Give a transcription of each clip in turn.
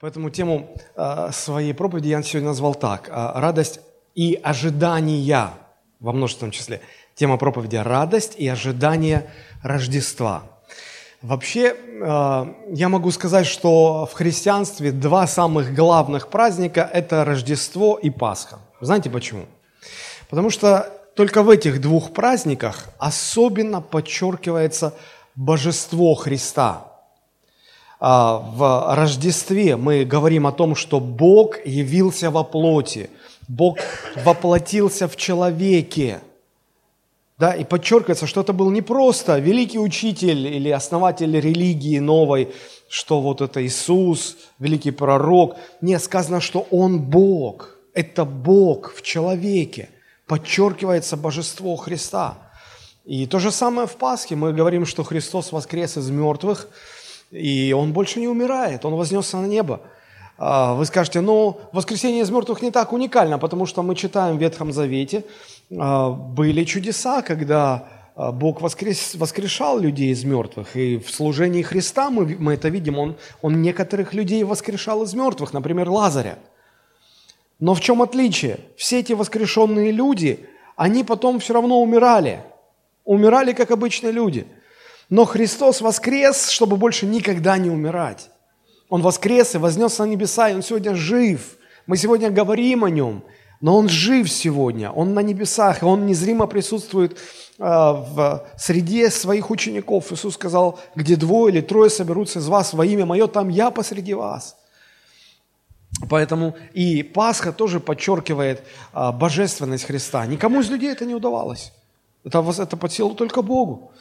Поэтому тему э, своей проповеди я сегодня назвал так. Э, «Радость и ожидания» во множественном числе. Тема проповеди «Радость и ожидание Рождества». Вообще, э, я могу сказать, что в христианстве два самых главных праздника – это Рождество и Пасха. Знаете почему? Потому что только в этих двух праздниках особенно подчеркивается божество Христа – а, в Рождестве мы говорим о том, что Бог явился во плоти, Бог воплотился в человеке. Да, и подчеркивается, что это был не просто великий учитель или основатель религии новой, что вот это Иисус, великий пророк. Не, сказано, что Он Бог. Это Бог в человеке. Подчеркивается божество Христа. И то же самое в Пасхе. Мы говорим, что Христос воскрес из мертвых – и он больше не умирает, он вознесся на небо. А, вы скажете, ну, воскресение из мертвых не так уникально, потому что мы читаем в Ветхом Завете, а, были чудеса, когда а, Бог воскрес, воскрешал людей из мертвых. И в служении Христа мы, мы это видим, он, он некоторых людей воскрешал из мертвых, например, Лазаря. Но в чем отличие? Все эти воскрешенные люди, они потом все равно умирали. Умирали, как обычные люди – но Христос воскрес, чтобы больше никогда не умирать. Он воскрес и вознес на небеса, и Он сегодня жив. Мы сегодня говорим о Нем, но Он жив сегодня, Он на небесах, и Он незримо присутствует э, в среде своих учеников. Иисус сказал, где двое или трое соберутся из вас во имя Мое, там Я посреди вас. Поэтому и Пасха тоже подчеркивает а, божественность Христа. Никому из людей это не удавалось. Это, это под силу только Богу.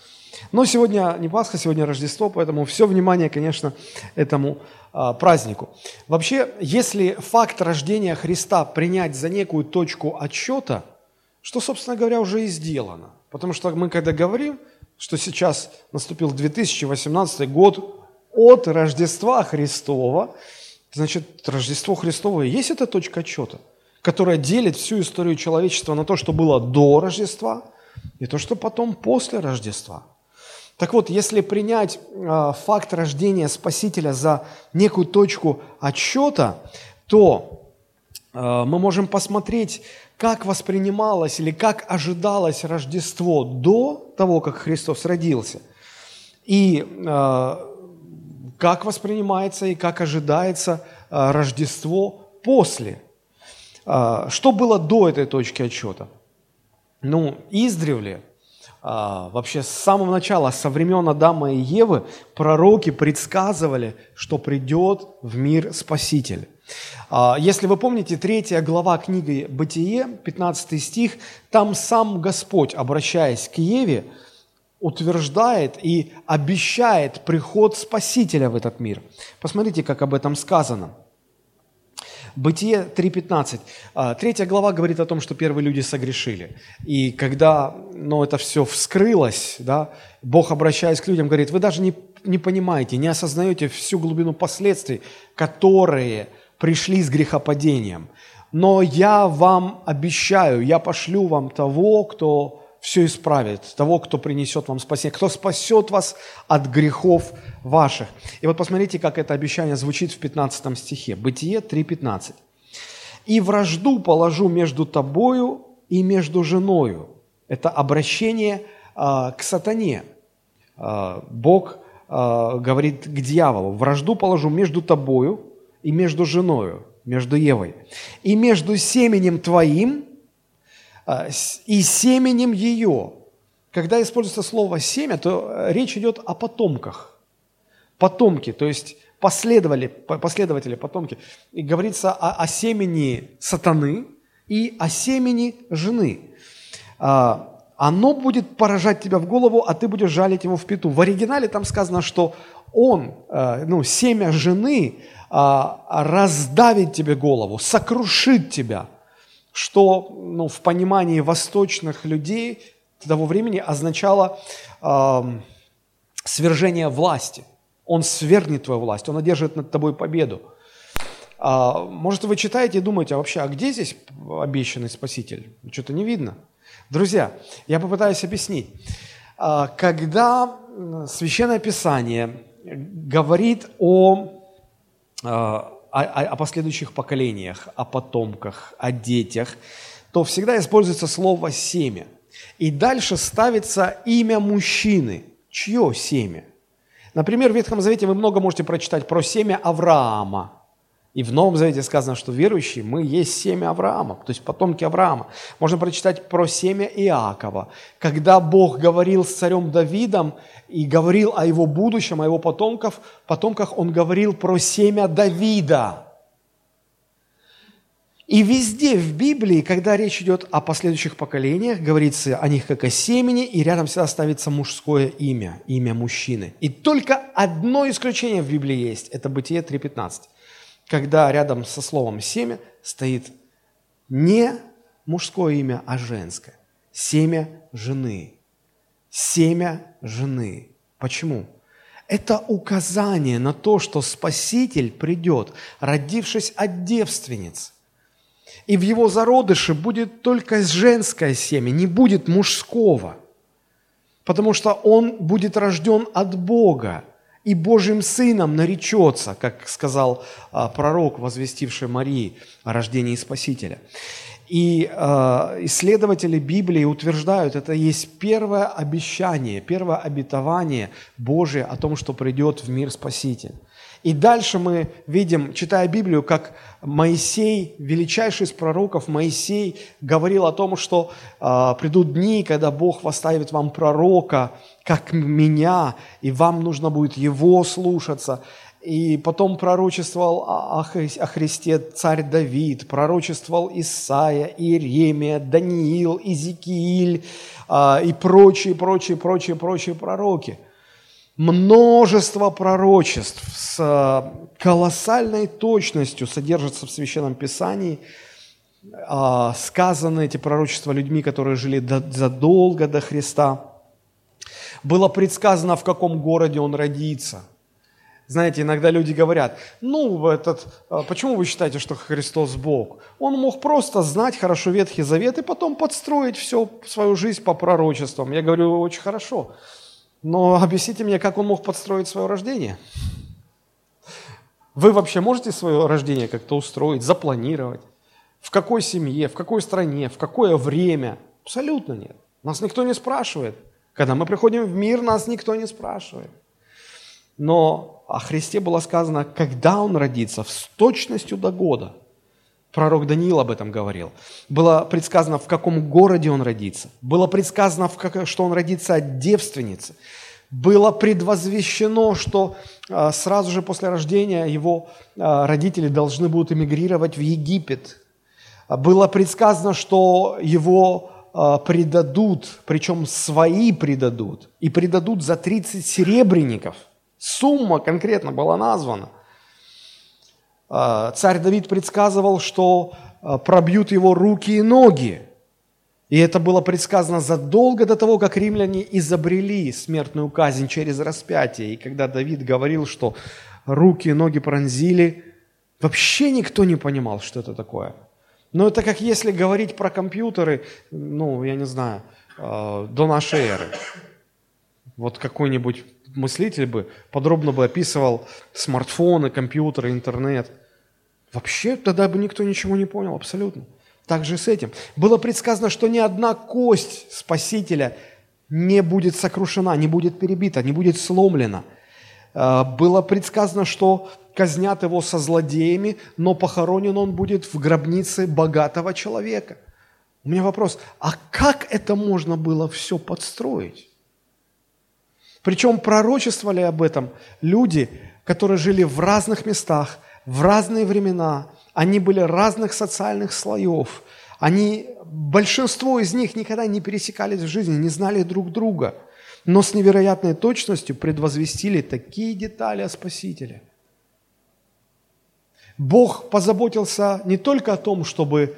Но сегодня не Пасха, сегодня Рождество, поэтому все внимание, конечно, этому а, празднику. Вообще, если факт рождения Христа принять за некую точку отсчета, что, собственно говоря, уже и сделано. Потому что мы когда говорим, что сейчас наступил 2018 год от Рождества Христова, значит, Рождество Христово и есть эта точка отсчета, которая делит всю историю человечества на то, что было до Рождества, и то, что потом после Рождества – так вот, если принять э, факт рождения Спасителя за некую точку отсчета, то э, мы можем посмотреть, как воспринималось или как ожидалось Рождество до того, как Христос родился, и э, как воспринимается и как ожидается Рождество после. Что было до этой точки отсчета? Ну, издревле а, вообще с самого начала, со времен Адама и Евы, пророки предсказывали, что придет в мир Спаситель. А, если вы помните, третья глава книги «Бытие», 15 стих, там сам Господь, обращаясь к Еве, утверждает и обещает приход Спасителя в этот мир. Посмотрите, как об этом сказано – Бытие 3.15. А, третья глава говорит о том, что первые люди согрешили. И когда ну, это все вскрылось, да, Бог, обращаясь к людям, говорит, вы даже не, не понимаете, не осознаете всю глубину последствий, которые пришли с грехопадением. Но я вам обещаю, я пошлю вам того, кто все исправит, того, кто принесет вам спасение, кто спасет вас от грехов ваших. И вот посмотрите, как это обещание звучит в 15 стихе. Бытие 3.15. «И вражду положу между тобою и между женою». Это обращение э, к сатане. Э, Бог э, говорит к дьяволу, «Вражду положу между тобою и между женою, между Евой, и между семенем твоим а, и семенем ее. Когда используется слово «семя», то э, речь идет о потомках. Потомки, то есть последователи, последователи потомки. И говорится о, о семени сатаны и о семени жены. А, оно будет поражать тебя в голову, а ты будешь жалить ему в пету. В оригинале там сказано, что он, э, ну, семя жены а, раздавит тебе голову, сокрушит тебя – что ну, в понимании восточных людей того времени означало э, свержение власти. Он свергнет твою власть, он одержит над тобой победу. А, может, вы читаете и думаете, а вообще, а где здесь обещанный Спаситель? Что-то не видно. Друзья, я попытаюсь объяснить. А, когда Священное Писание говорит о, а, о, о, последующих поколениях, о потомках, о детях, то всегда используется слово «семя». И дальше ставится имя мужчины. Чье семя? Например, в Ветхом Завете вы много можете прочитать про семя Авраама. И в Новом Завете сказано, что верующие, мы есть семя Авраама, то есть потомки Авраама. Можно прочитать про семя Иакова. Когда Бог говорил с царем Давидом и говорил о его будущем, о его потомках, потомках он говорил про семя Давида. И везде в Библии, когда речь идет о последующих поколениях, говорится о них как о семени, и рядом всегда ставится мужское имя, имя мужчины. И только одно исключение в Библии есть, это Бытие 3.15, когда рядом со словом «семя» стоит не мужское имя, а женское. Семя жены. Семя жены. Почему? Это указание на то, что Спаситель придет, родившись от девственниц – и в его зародыше будет только женское семя, не будет мужского, потому что он будет рожден от Бога и Божьим Сыном наречется, как сказал а, пророк, возвестивший Марии о рождении Спасителя. И э, исследователи Библии утверждают, это есть первое обещание, первое обетование Божие о том, что придет в мир Спаситель. И дальше мы видим, читая Библию, как Моисей, величайший из пророков, Моисей говорил о том, что э, придут дни, когда Бог восставит вам пророка, как меня, и вам нужно будет его слушаться. И потом пророчествовал о, Христе царь Давид, пророчествовал Исаия, Иеремия, Даниил, Изикииль э, и прочие, прочие, прочие, прочие пророки – множество пророчеств с э, колоссальной точностью содержатся в Священном Писании. А, сказаны эти пророчества людьми, которые жили задолго до Христа. Было предсказано, в каком городе он родится. Знаете, иногда люди говорят, ну, этот, э, почему вы считаете, что Христос Бог? Он мог просто знать хорошо Ветхий Завет и потом подстроить всю свою жизнь по пророчествам. Я говорю, очень хорошо. Но объясните мне, как он мог подстроить свое рождение? Вы вообще можете свое рождение как-то устроить, запланировать? В какой семье, в какой стране, в какое время? Абсолютно нет. Нас никто не спрашивает. Когда мы приходим в мир, нас никто не спрашивает. Но о Христе было сказано, когда Он родится, с точностью до года – Пророк Даниил об этом говорил. Было предсказано, в каком городе он родится. Было предсказано, что он родится от девственницы. Было предвозвещено, что а, сразу же после рождения его а, родители должны будут эмигрировать в Египет. Было предсказано, что его а, предадут, причем свои предадут, и предадут за 30 серебряников. Сумма конкретно была названа. А, царь Давид предсказывал, что а, пробьют его руки и ноги. И это было предсказано задолго до того, как римляне изобрели смертную казнь через распятие. И когда Давид говорил, что руки и ноги пронзили, вообще никто не понимал, что это такое. Но это как если говорить про компьютеры, ну, я не знаю, а, до нашей эры. Вот какой-нибудь мыслитель бы подробно бы описывал смартфоны, компьютеры, интернет. Вообще тогда бы никто ничего не понял, абсолютно. Так же с этим. Было предсказано, что ни одна кость Спасителя не будет сокрушена, не будет перебита, не будет сломлена. А, было предсказано, что казнят его со злодеями, но похоронен он будет в гробнице богатого человека. У меня вопрос, а как это можно было все подстроить? Причем пророчествовали об этом люди, которые жили в разных местах, в разные времена. Они были разных социальных слоев. Они, большинство из них никогда не пересекались в жизни, не знали друг друга. Но с невероятной точностью предвозвестили такие детали о Спасителе. Бог позаботился не только о том, чтобы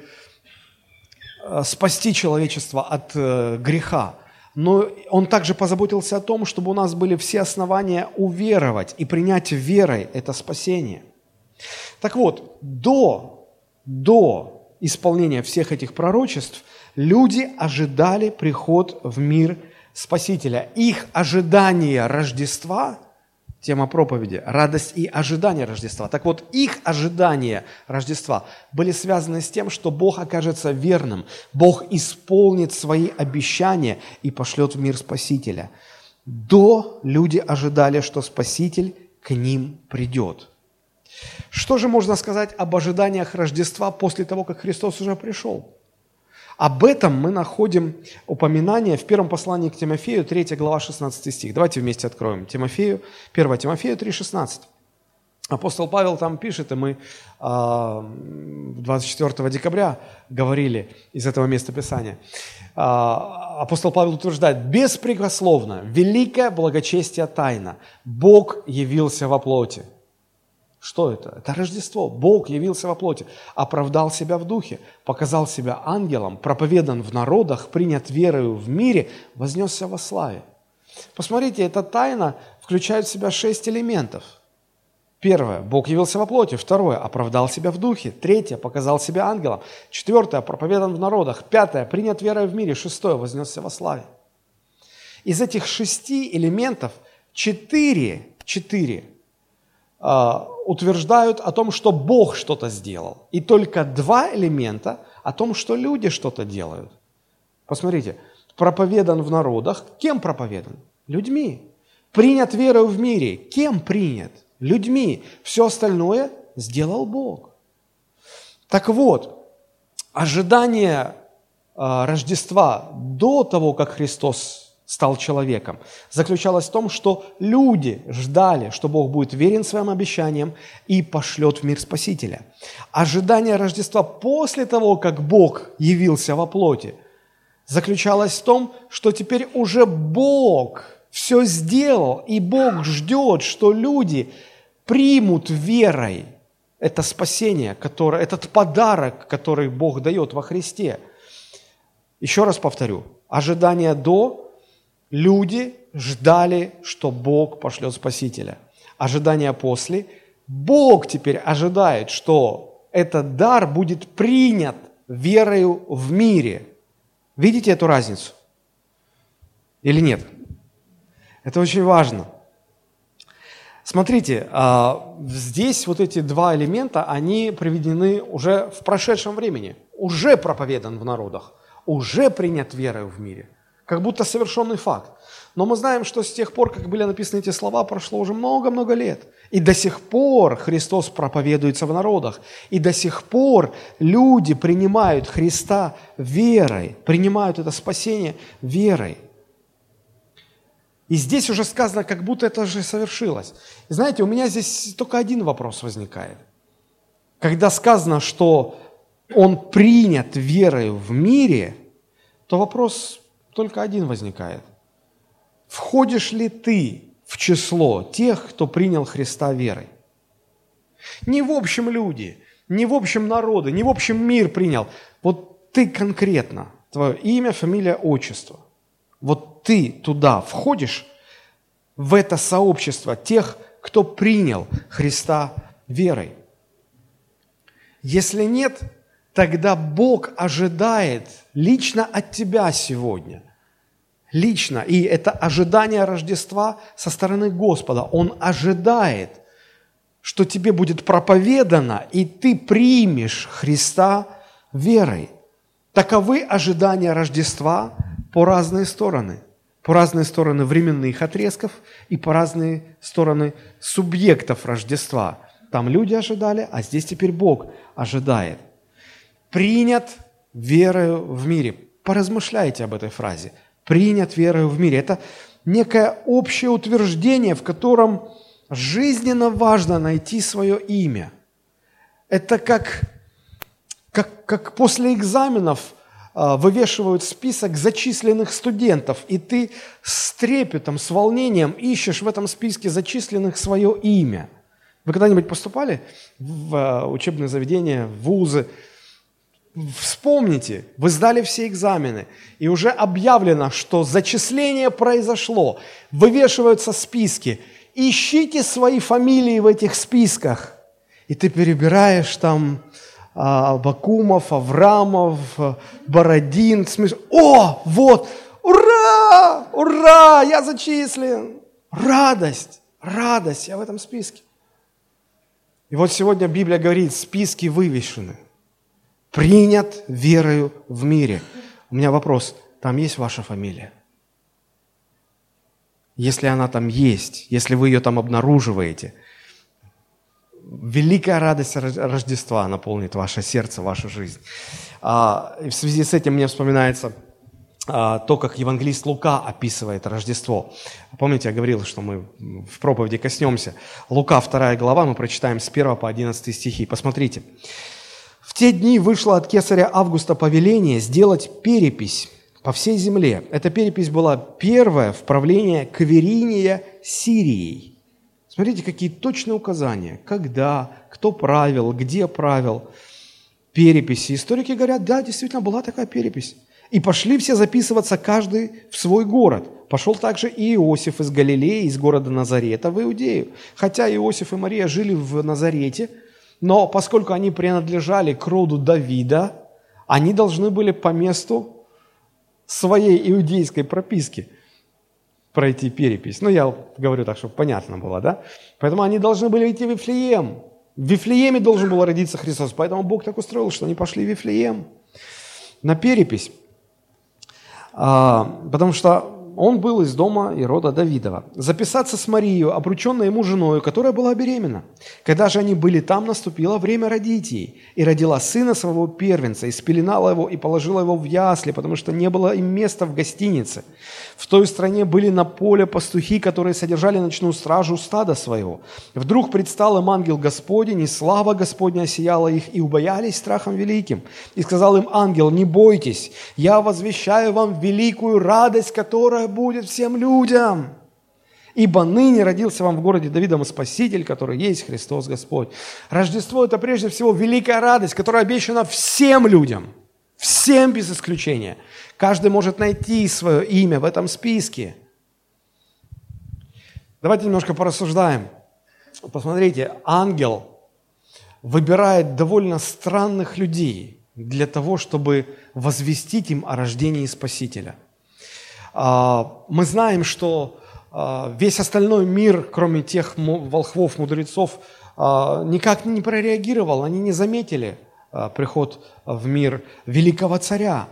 э, спасти человечество от э, греха, но Он также позаботился о том, чтобы у нас были все основания уверовать и принять верой это спасение. Так вот, до, до исполнения всех этих пророчеств люди ожидали приход в мир Спасителя. Их ожидание Рождества тема проповеди – радость и ожидание Рождества. Так вот, их ожидания Рождества были связаны с тем, что Бог окажется верным, Бог исполнит свои обещания и пошлет в мир Спасителя. До люди ожидали, что Спаситель к ним придет. Что же можно сказать об ожиданиях Рождества после того, как Христос уже пришел? Об этом мы находим упоминание в первом послании к Тимофею, 3 глава, 16 стих. Давайте вместе откроем Тимофею, 1 Тимофею 3, 16. Апостол Павел там пишет, и мы 24 а, декабря говорили из этого места Писания. А, апостол Павел утверждает, беспрекословно, великое благочестие тайна, Бог явился во плоти. Что это? Это Рождество. Бог явился во плоти, оправдал себя в духе, показал себя ангелом, проповедан в народах, принят верою в мире, вознесся во славе. Посмотрите, эта тайна включает в себя шесть элементов. Первое, Бог явился во плоти. Второе, оправдал себя в духе. Третье, показал себя ангелом. Четвертое, проповедан в народах. Пятое, принят верой в мире. Шестое, вознесся во славе. Из этих шести элементов четыре, четыре утверждают о том, что Бог что-то сделал. И только два элемента о том, что люди что-то делают. Посмотрите, проповедан в народах. Кем проповедан? Людьми. Принят верою в мире. Кем принят? Людьми. Все остальное сделал Бог. Так вот, ожидание э, Рождества до того, как Христос стал человеком, заключалась в том, что люди ждали, что Бог будет верен своим обещаниям и пошлет в мир Спасителя. Ожидание Рождества после того, как Бог явился во плоти, заключалось в том, что теперь уже Бог все сделал, и Бог ждет, что люди примут верой это спасение, которое, этот подарок, который Бог дает во Христе. Еще раз повторю, ожидание до Люди ждали, что Бог пошлет Спасителя. Ожидание после. Бог теперь ожидает, что этот дар будет принят верою в мире. Видите эту разницу? Или нет? Это очень важно. Смотрите, а, здесь вот эти два элемента, они приведены уже в прошедшем времени. Уже проповедан в народах, уже принят верою в мире – как будто совершенный факт. Но мы знаем, что с тех пор, как были написаны эти слова, прошло уже много-много лет. И до сих пор Христос проповедуется в народах. И до сих пор люди принимают Христа верой, принимают это спасение верой. И здесь уже сказано, как будто это уже совершилось. И знаете, у меня здесь только один вопрос возникает. Когда сказано, что он принят верой в мире, то вопрос только один возникает. Входишь ли ты в число тех, кто принял Христа верой? Не в общем люди, не в общем народы, не в общем мир принял. Вот ты конкретно, твое имя, фамилия, отчество. Вот ты туда входишь, в это сообщество тех, кто принял Христа верой. Если нет, тогда Бог ожидает лично от тебя сегодня. Лично. И это ожидание Рождества со стороны Господа. Он ожидает, что тебе будет проповедано, и ты примешь Христа верой. Таковы ожидания Рождества по разные стороны. По разные стороны временных отрезков и по разные стороны субъектов Рождества. Там люди ожидали, а здесь теперь Бог ожидает принят верою в мире. Поразмышляйте об этой фразе. Принят верою в мире. Это некое общее утверждение, в котором жизненно важно найти свое имя. Это как, как, как после экзаменов а, вывешивают список зачисленных студентов, и ты с трепетом, с волнением ищешь в этом списке зачисленных свое имя. Вы когда-нибудь поступали в а, учебные заведения, в вузы, Вспомните, вы сдали все экзамены, и уже объявлено, что зачисление произошло, вывешиваются списки. Ищите свои фамилии в этих списках. И ты перебираешь там а, Бакумов, Аврамов, Бородин. Смеш... О, вот, ура, ура, я зачислен. Радость, Радость, я в этом списке. И вот сегодня Библия говорит, списки вывешены. Принят верою в мире. У меня вопрос, там есть ваша фамилия? Если она там есть, если вы ее там обнаруживаете, великая радость Рождества наполнит ваше сердце, вашу жизнь. А, в связи с этим мне вспоминается а, то, как евангелист Лука описывает Рождество. Помните, я говорил, что мы в проповеди коснемся. Лука, 2 глава, мы прочитаем с 1 по 11 стихи. Посмотрите. «В те дни вышло от кесаря Августа повеление сделать перепись по всей земле. Эта перепись была первая в правлении Кавериния Сирией. Смотрите, какие точные указания. Когда, кто правил, где правил. Переписи. Историки говорят, да, действительно была такая перепись. И пошли все записываться, каждый в свой город. Пошел также и Иосиф из Галилеи, из города Назарета в Иудею. Хотя Иосиф и Мария жили в Назарете, но поскольку они принадлежали к роду Давида, они должны были по месту своей иудейской прописки пройти перепись. Ну, я говорю так, чтобы понятно было, да? Поэтому они должны были идти в Вифлеем. В Вифлееме должен был родиться Христос. Поэтому Бог так устроил, что они пошли в Вифлеем на перепись. А, потому что он был из дома и рода Давидова. Записаться с Марией, обрученной ему женой, которая была беременна. Когда же они были там, наступило время родить ей. И родила сына своего первенца, и спеленала его, и положила его в ясли, потому что не было им места в гостинице. В той стране были на поле пастухи, которые содержали ночную стражу стада своего. Вдруг предстал им ангел Господень, и слава Господня осияла их, и убоялись страхом великим. И сказал им ангел, не бойтесь, я возвещаю вам великую радость, которая будет всем людям. Ибо ныне родился вам в городе Давидом Спаситель, который есть Христос Господь. Рождество – это прежде всего великая радость, которая обещана всем людям. Всем без исключения. Каждый может найти свое имя в этом списке. Давайте немножко порассуждаем. Посмотрите, ангел выбирает довольно странных людей для того, чтобы возвестить им о рождении Спасителя – мы знаем, что а, весь остальной мир, кроме тех волхвов, мудрецов, а, никак не прореагировал, они не заметили приход в мир великого царя.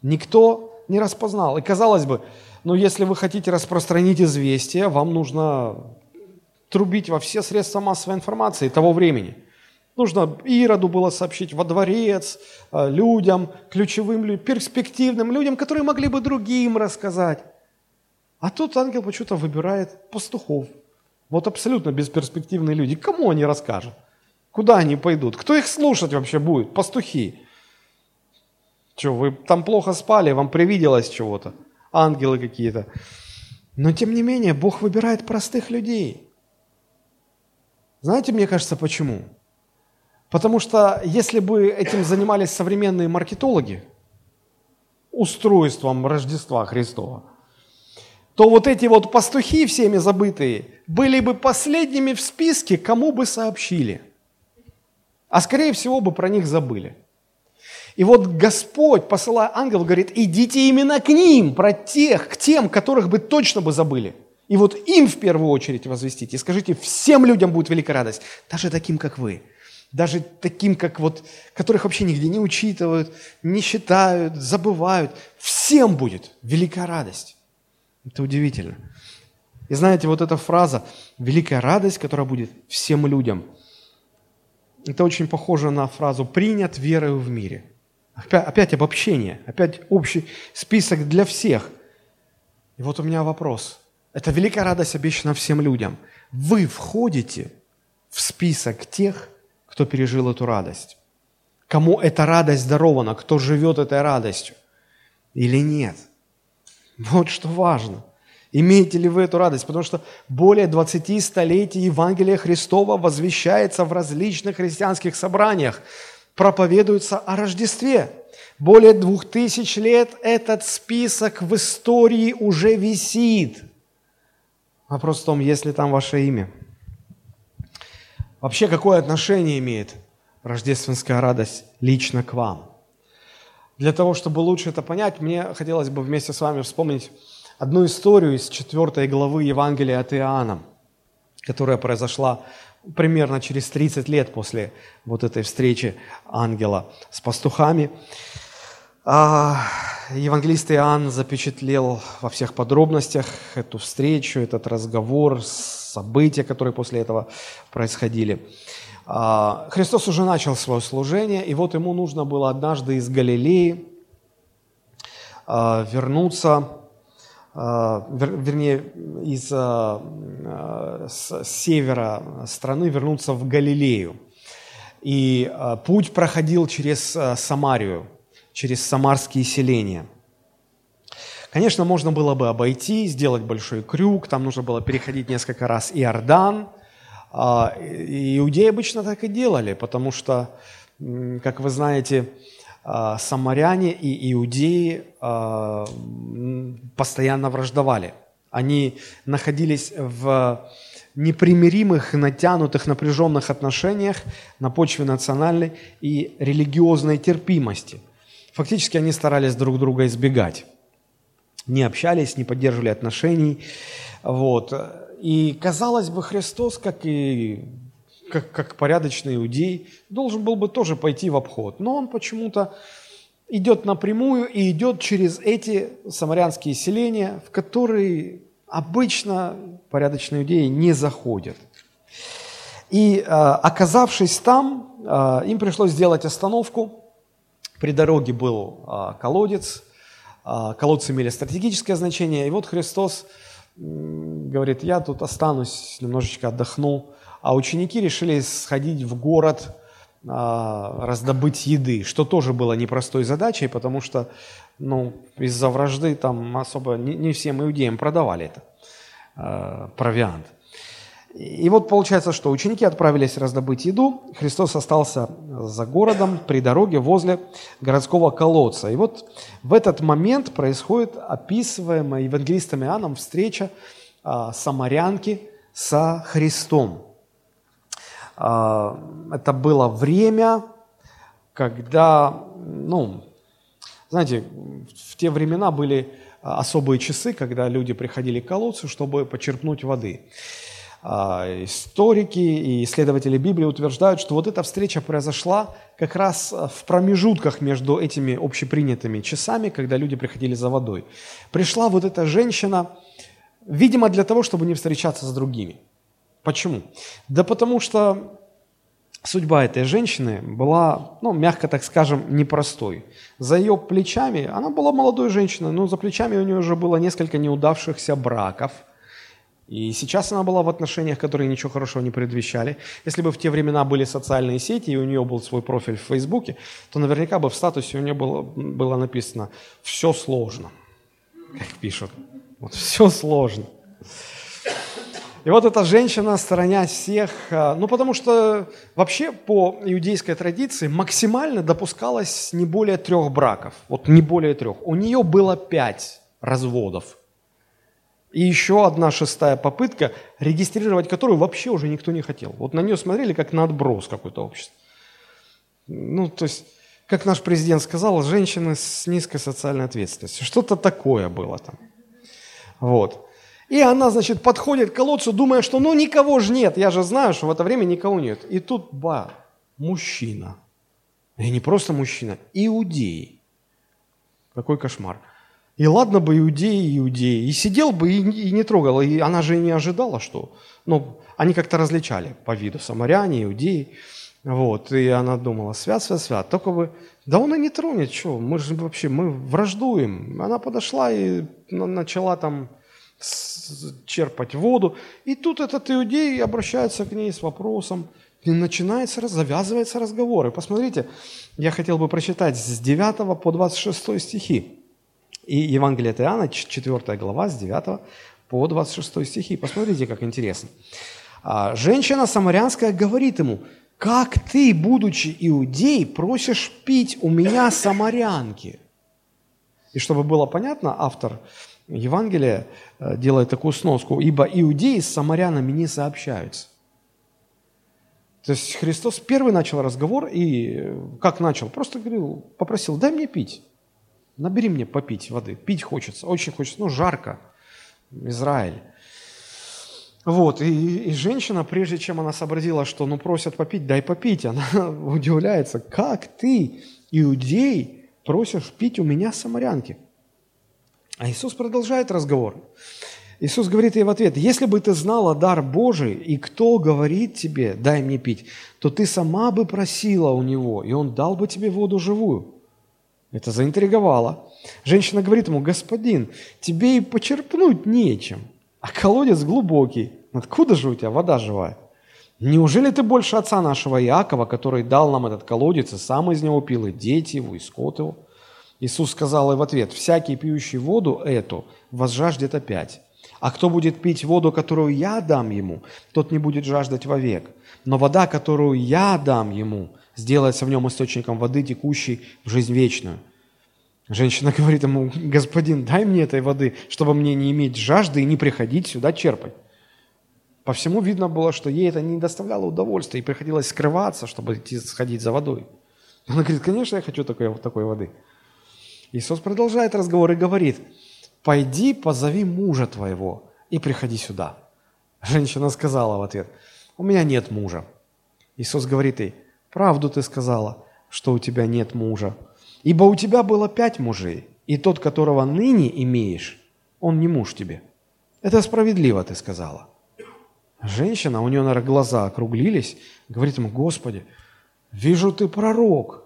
Никто не распознал. И казалось бы, ну если вы хотите распространить известие, вам нужно трубить во все средства массовой информации того времени – Нужно Ироду было сообщить во дворец, э, людям, ключевым людям, перспективным людям, которые могли бы другим рассказать. А тут ангел почему-то выбирает пастухов. Вот абсолютно бесперспективные люди. Кому они расскажут? Куда они пойдут? Кто их слушать вообще будет? Пастухи. Что, вы там плохо спали, вам привиделось чего-то? Ангелы какие-то. Но тем не менее, Бог выбирает простых людей. Знаете, мне кажется, почему? Почему? Потому что если бы этим занимались современные маркетологи, устройством Рождества Христова, то вот эти вот пастухи, всеми забытые, были бы последними в списке, кому бы сообщили. А скорее всего бы про них забыли. И вот Господь, посылая ангел, говорит, идите именно к ним, про тех, к тем, которых бы точно бы забыли. И вот им в первую очередь возвестите. И скажите, всем людям будет великая радость, даже таким, как вы даже таким, как вот, которых вообще нигде не учитывают, не считают, забывают. Всем будет великая радость. Это удивительно. И знаете, вот эта фраза «великая радость, которая будет всем людям», это очень похоже на фразу «принят верою в мире». Опять, опять обобщение, опять общий список для всех. И вот у меня вопрос. Это великая радость обещана всем людям. Вы входите в список тех, кто пережил эту радость. Кому эта радость дарована, кто живет этой радостью или нет. Вот что важно. Имеете ли вы эту радость? Потому что более 20 столетий Евангелия Христова возвещается в различных христианских собраниях, проповедуется о Рождестве. Более двух тысяч лет этот список в истории уже висит. Вопрос в том, есть ли там ваше имя – Вообще, какое отношение имеет рождественская радость лично к вам? Для того, чтобы лучше это понять, мне хотелось бы вместе с вами вспомнить одну историю из 4 главы Евангелия от Иоанна. которая произошла примерно через 30 лет после вот этой встречи ангела с пастухами. А, евангелист Иоанн запечатлел во всех подробностях эту встречу, этот разговор, события, которые после этого происходили. А, Христос уже начал свое служение, и вот ему нужно было однажды из Галилеи а, вернуться, вернее, из с севера страны вернуться в Галилею. И путь проходил через Самарию – через самарские селения. Конечно, можно было бы обойти, сделать большой крюк, там нужно было переходить несколько раз Иордан. А, иудеи обычно так и делали, потому что, как вы знаете, а, самаряне и иудеи а, постоянно враждовали. Они находились в непримиримых, натянутых, напряженных отношениях на почве национальной и религиозной терпимости – Фактически они старались друг друга избегать. Не общались, не поддерживали отношений. Вот. И, казалось бы, Христос, как и как, как порядочный иудей, должен был бы тоже пойти в обход. Но он почему-то идет напрямую и идет через эти самарянские селения, в которые обычно порядочные иудеи не заходят. И э, оказавшись там, э, им пришлось сделать остановку – при дороге был а, колодец, а, колодцы имели стратегическое значение, и вот Христос говорит, я тут останусь, немножечко отдохну, а ученики решили сходить в город, а, раздобыть еды, что тоже было непростой задачей, потому что ну, из-за вражды там особо не, всем иудеям продавали это, провиант. И вот получается, что ученики отправились раздобыть еду, Христос остался за городом при дороге возле городского колодца. И вот в этот момент происходит описываемая евангелистом Иоанном встреча а, самарянки со Христом. А, это было время, когда, ну, знаете, в те времена были особые часы, когда люди приходили к колодцу, чтобы почерпнуть воды. А, историки и исследователи Библии утверждают, что вот эта встреча произошла как раз в промежутках между этими общепринятыми часами, когда люди приходили за водой. Пришла вот эта женщина, видимо, для того, чтобы не встречаться с другими. Почему? Да потому что судьба этой женщины была, ну, мягко так скажем, непростой. За ее плечами, она была молодой женщиной, но за плечами у нее уже было несколько неудавшихся браков – и сейчас она была в отношениях, которые ничего хорошего не предвещали. Если бы в те времена были социальные сети, и у нее был свой профиль в Фейсбуке, то наверняка бы в статусе у нее было, было написано «все сложно», как пишут. Вот все сложно. И вот эта женщина, сторонясь всех, а, ну потому что вообще по иудейской традиции максимально допускалось не более трех браков, вот не более трех. У нее было пять разводов – и еще одна шестая попытка, регистрировать которую вообще уже никто не хотел. Вот на нее смотрели как на отброс какой-то общества. Ну, то есть, как наш президент сказал, женщины с низкой социальной ответственностью. Что-то такое было там. Вот. И она, значит, подходит к колодцу, думая, что ну никого же нет, я же знаю, что в это время никого нет. И тут, ба, мужчина. И не просто мужчина, иудей. Какой кошмар. И ладно бы иудеи, иудеи. И сидел бы и, и не трогал. И она же и не ожидала, что... Ну, они как-то различали по виду. Самаряне, иудеи. Вот. И она думала, свят, свят, свят. Только бы... Да он и не тронет, что? Мы же вообще, мы враждуем. Она подошла и начала там черпать воду. И тут этот иудей обращается к ней с вопросом. И начинается, завязывается разговор. И посмотрите, я хотел бы прочитать с 9 по 26 стихи. И Евангелие от Иоанна, 4 глава, с 9 по 26 стихи. Посмотрите, как интересно. А, Женщина самарянская говорит ему, как ты, будучи иудей, просишь пить у меня самарянки? И чтобы было понятно, автор Евангелия э, делает такую сноску, ибо иудеи с самарянами не сообщаются. То есть Христос первый начал разговор и э, как начал? Просто говорил, попросил, дай мне пить. Набери мне попить воды. Пить хочется, очень хочется. Ну, жарко. Израиль. Вот, и, и женщина, прежде чем она сообразила, что ну просят попить, дай попить, она удивляется, как ты, иудей, просишь пить у меня самарянки? А Иисус продолжает разговор. Иисус говорит ей в ответ, если бы ты знала дар Божий, и кто говорит тебе, дай мне пить, то ты сама бы просила у него, и он дал бы тебе воду живую. Это заинтриговало. Женщина говорит ему, господин, тебе и почерпнуть нечем, а колодец глубокий. Откуда же у тебя вода живая? Неужели ты больше отца нашего Иакова, который дал нам этот колодец, и сам из него пил, и дети его, и скот его? Иисус сказал ей в ответ, всякий пьющий воду эту возжаждет опять. А кто будет пить воду, которую я дам ему, тот не будет жаждать вовек. Но вода, которую я дам ему, сделается в нем источником воды, текущей в жизнь вечную. Женщина говорит ему, господин, дай мне этой воды, чтобы мне не иметь жажды и не приходить сюда черпать. По всему видно было, что ей это не доставляло удовольствия, и приходилось скрываться, чтобы идти сходить за водой. Она говорит, конечно, я хочу такой, такой воды. Иисус продолжает разговор и говорит – пойди позови мужа твоего и приходи сюда. Женщина сказала в ответ, у меня нет мужа. Иисус говорит ей, правду ты сказала, что у тебя нет мужа. Ибо у тебя было пять мужей, и тот, которого ныне имеешь, он не муж тебе. Это справедливо, ты сказала. Женщина, у нее, наверное, глаза округлились, говорит ему, Господи, вижу, ты пророк.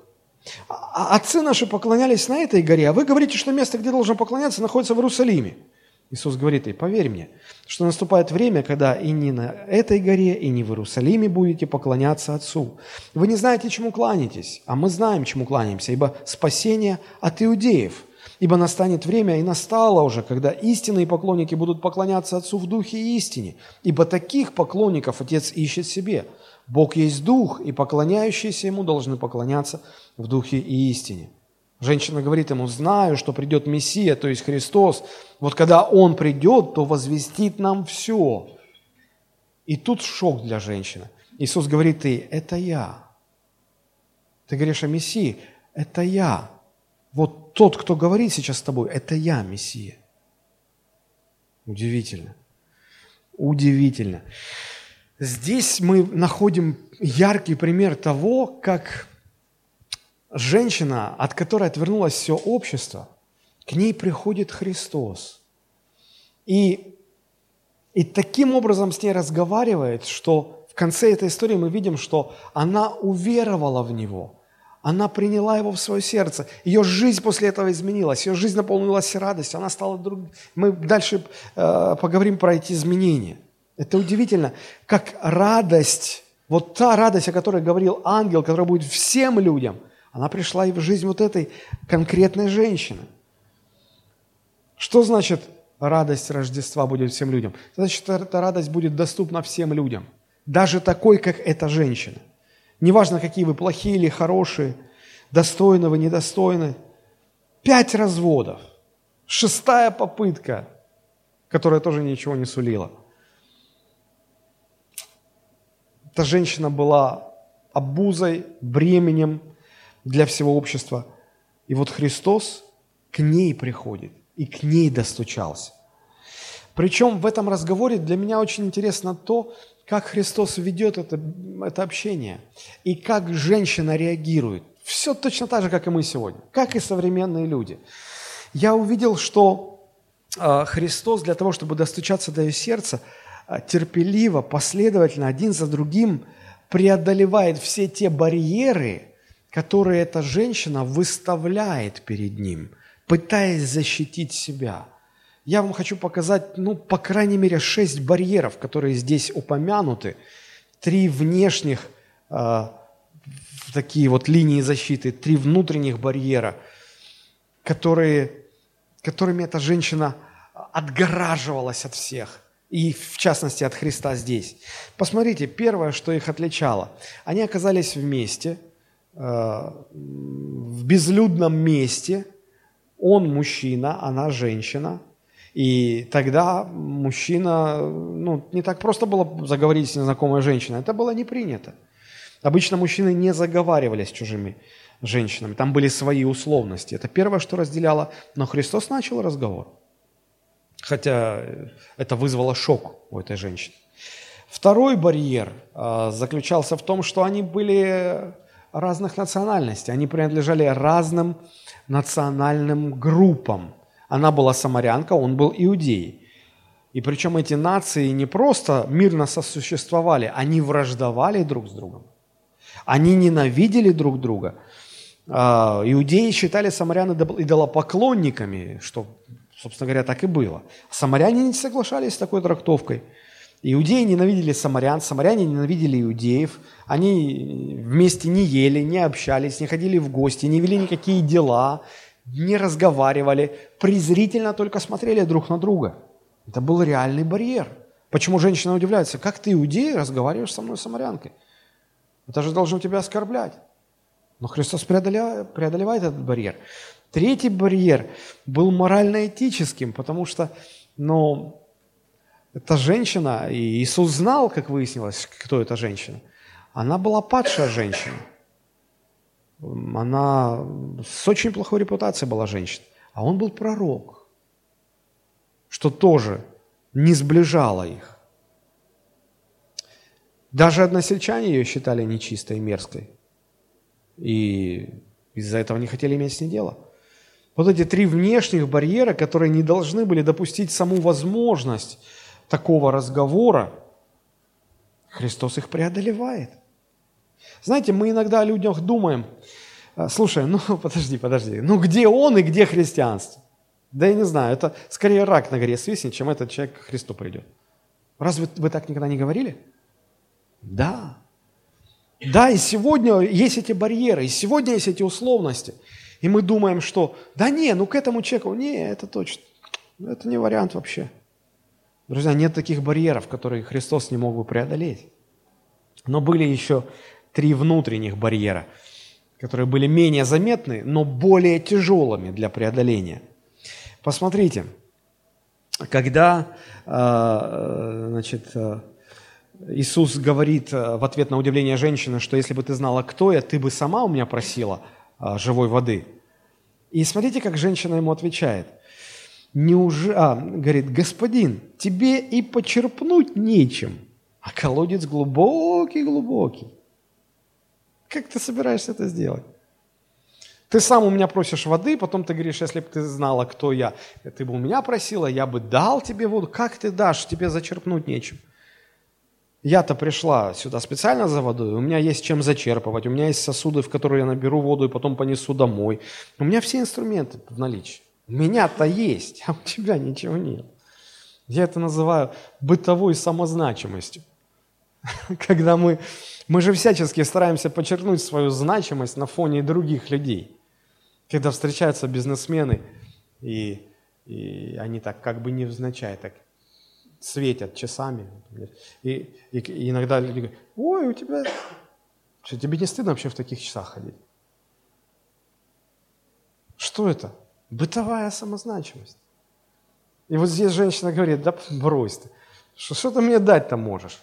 А отцы наши поклонялись на этой горе, а вы говорите, что место, где должен поклоняться, находится в Иерусалиме. Иисус говорит ей, поверь мне, что наступает время, когда и не на этой горе, и не в Иерусалиме будете поклоняться Отцу. Вы не знаете, чему кланяетесь, а мы знаем, чему кланяемся, ибо спасение от иудеев. Ибо настанет время, и настало уже, когда истинные поклонники будут поклоняться Отцу в духе и истине. Ибо таких поклонников Отец ищет себе – Бог есть Дух, и поклоняющиеся Ему должны поклоняться в Духе и истине. Женщина говорит ему, знаю, что придет Мессия, то есть Христос. Вот когда Он придет, то возвестит нам все. И тут шок для женщины. Иисус говорит ей, это я. Ты говоришь о Мессии, это я. Вот тот, кто говорит сейчас с тобой, это я, Мессия. Удивительно. Удивительно. Здесь мы находим яркий пример того, как женщина, от которой отвернулось все общество, к ней приходит Христос. И, и таким образом с ней разговаривает, что в конце этой истории мы видим, что она уверовала в Него, она приняла Его в свое сердце. Ее жизнь после этого изменилась, ее жизнь наполнилась радостью, она стала друг... Мы дальше э, поговорим про эти изменения. Это удивительно, как радость, вот та радость, о которой говорил ангел, которая будет всем людям, она пришла и в жизнь вот этой конкретной женщины. Что значит радость Рождества будет всем людям? Значит, эта радость будет доступна всем людям, даже такой, как эта женщина. Неважно, какие вы плохие или хорошие, достойны вы, недостойны. Пять разводов, шестая попытка, которая тоже ничего не сулила – Эта женщина была обузой, бременем для всего общества. И вот Христос к ней приходит и к ней достучался. Причем в этом разговоре для меня очень интересно то, как Христос ведет это, это общение и как женщина реагирует. Все точно так же, как и мы сегодня, как и современные люди. Я увидел, что э, Христос для того, чтобы достучаться до ее сердца, терпеливо, последовательно, один за другим преодолевает все те барьеры, которые эта женщина выставляет перед ним, пытаясь защитить себя. Я вам хочу показать, ну, по крайней мере, шесть барьеров, которые здесь упомянуты. Три внешних э, такие вот линии защиты, три внутренних барьера, которые, которыми эта женщина отгораживалась от всех – и в частности от Христа здесь. Посмотрите, первое, что их отличало. Они оказались вместе, э, в безлюдном месте. Он мужчина, она женщина. И тогда мужчина, ну, не так просто было заговорить с незнакомой женщиной. Это было не принято. Обычно мужчины не заговаривали с чужими женщинами. Там были свои условности. Это первое, что разделяло. Но Христос начал разговор хотя это вызвало шок у этой женщины. Второй барьер э, заключался в том, что они были разных национальностей, они принадлежали разным национальным группам. Она была самарянка, он был иудей. И причем эти нации не просто мирно сосуществовали, они враждовали друг с другом. Они ненавидели друг друга. А, иудеи считали самарян идолопоклонниками, что, собственно говоря, так и было. Самаряне не соглашались с такой трактовкой. Иудеи ненавидели самарян, самаряне ненавидели иудеев. Они вместе не ели, не общались, не ходили в гости, не вели никакие дела, не разговаривали, презрительно только смотрели друг на друга. Это был реальный барьер. Почему женщина удивляется, как ты, иудей, разговариваешь со мной, самарянкой? Это же должно тебя оскорблять. Но Христос преодолевает, преодолевает этот барьер. Третий барьер был морально-этическим, потому что, ну, эта женщина, и Иисус знал, как выяснилось, кто эта женщина. Она была падшая женщина. Она с очень плохой репутацией была женщина. А он был пророк, что тоже не сближало их. Даже односельчане ее считали нечистой и мерзкой. И из-за этого не хотели иметь с ней дело. Вот эти три внешних барьера, которые не должны были допустить саму возможность такого разговора, Христос их преодолевает. Знаете, мы иногда о людях думаем, «А, слушай, ну подожди, подожди, ну где он и где христианство? Да я не знаю, это скорее рак на горе свистнет, чем этот человек к Христу придет. Разве вы так никогда не говорили? Да. Да, и сегодня есть эти барьеры, и сегодня есть эти условности. И мы думаем, что да не, ну к этому человеку, не, это точно, это не вариант вообще. Друзья, нет таких барьеров, которые Христос не мог бы преодолеть. Но были еще три внутренних барьера, которые были менее заметны, но более тяжелыми для преодоления. Посмотрите, когда э, значит, э, Иисус говорит э, в ответ на удивление женщины, что если бы ты знала, кто я, ты бы сама у меня просила живой воды. И смотрите, как женщина ему отвечает. Неужели, а, говорит, господин, тебе и почерпнуть нечем, а колодец глубокий-глубокий. Как ты собираешься это сделать? Ты сам у меня просишь воды, потом ты говоришь, если бы ты знала, кто я, ты бы у меня просила, я бы дал тебе воду. Как ты дашь? Тебе зачерпнуть нечем. Я-то пришла сюда специально за водой, у меня есть чем зачерпывать, у меня есть сосуды, в которые я наберу воду и потом понесу домой. У меня все инструменты в наличии. У меня-то есть, а у тебя ничего нет. Я это называю бытовой самозначимостью. Когда мы, мы же всячески стараемся подчеркнуть свою значимость на фоне других людей. Когда встречаются бизнесмены, и, и они так как бы невзначай так светят часами. И, и, иногда люди говорят, ой, у тебя... Что, тебе не стыдно вообще в таких часах ходить? Что это? Бытовая самозначимость. И вот здесь женщина говорит, да брось ты, что, что ты мне дать-то можешь?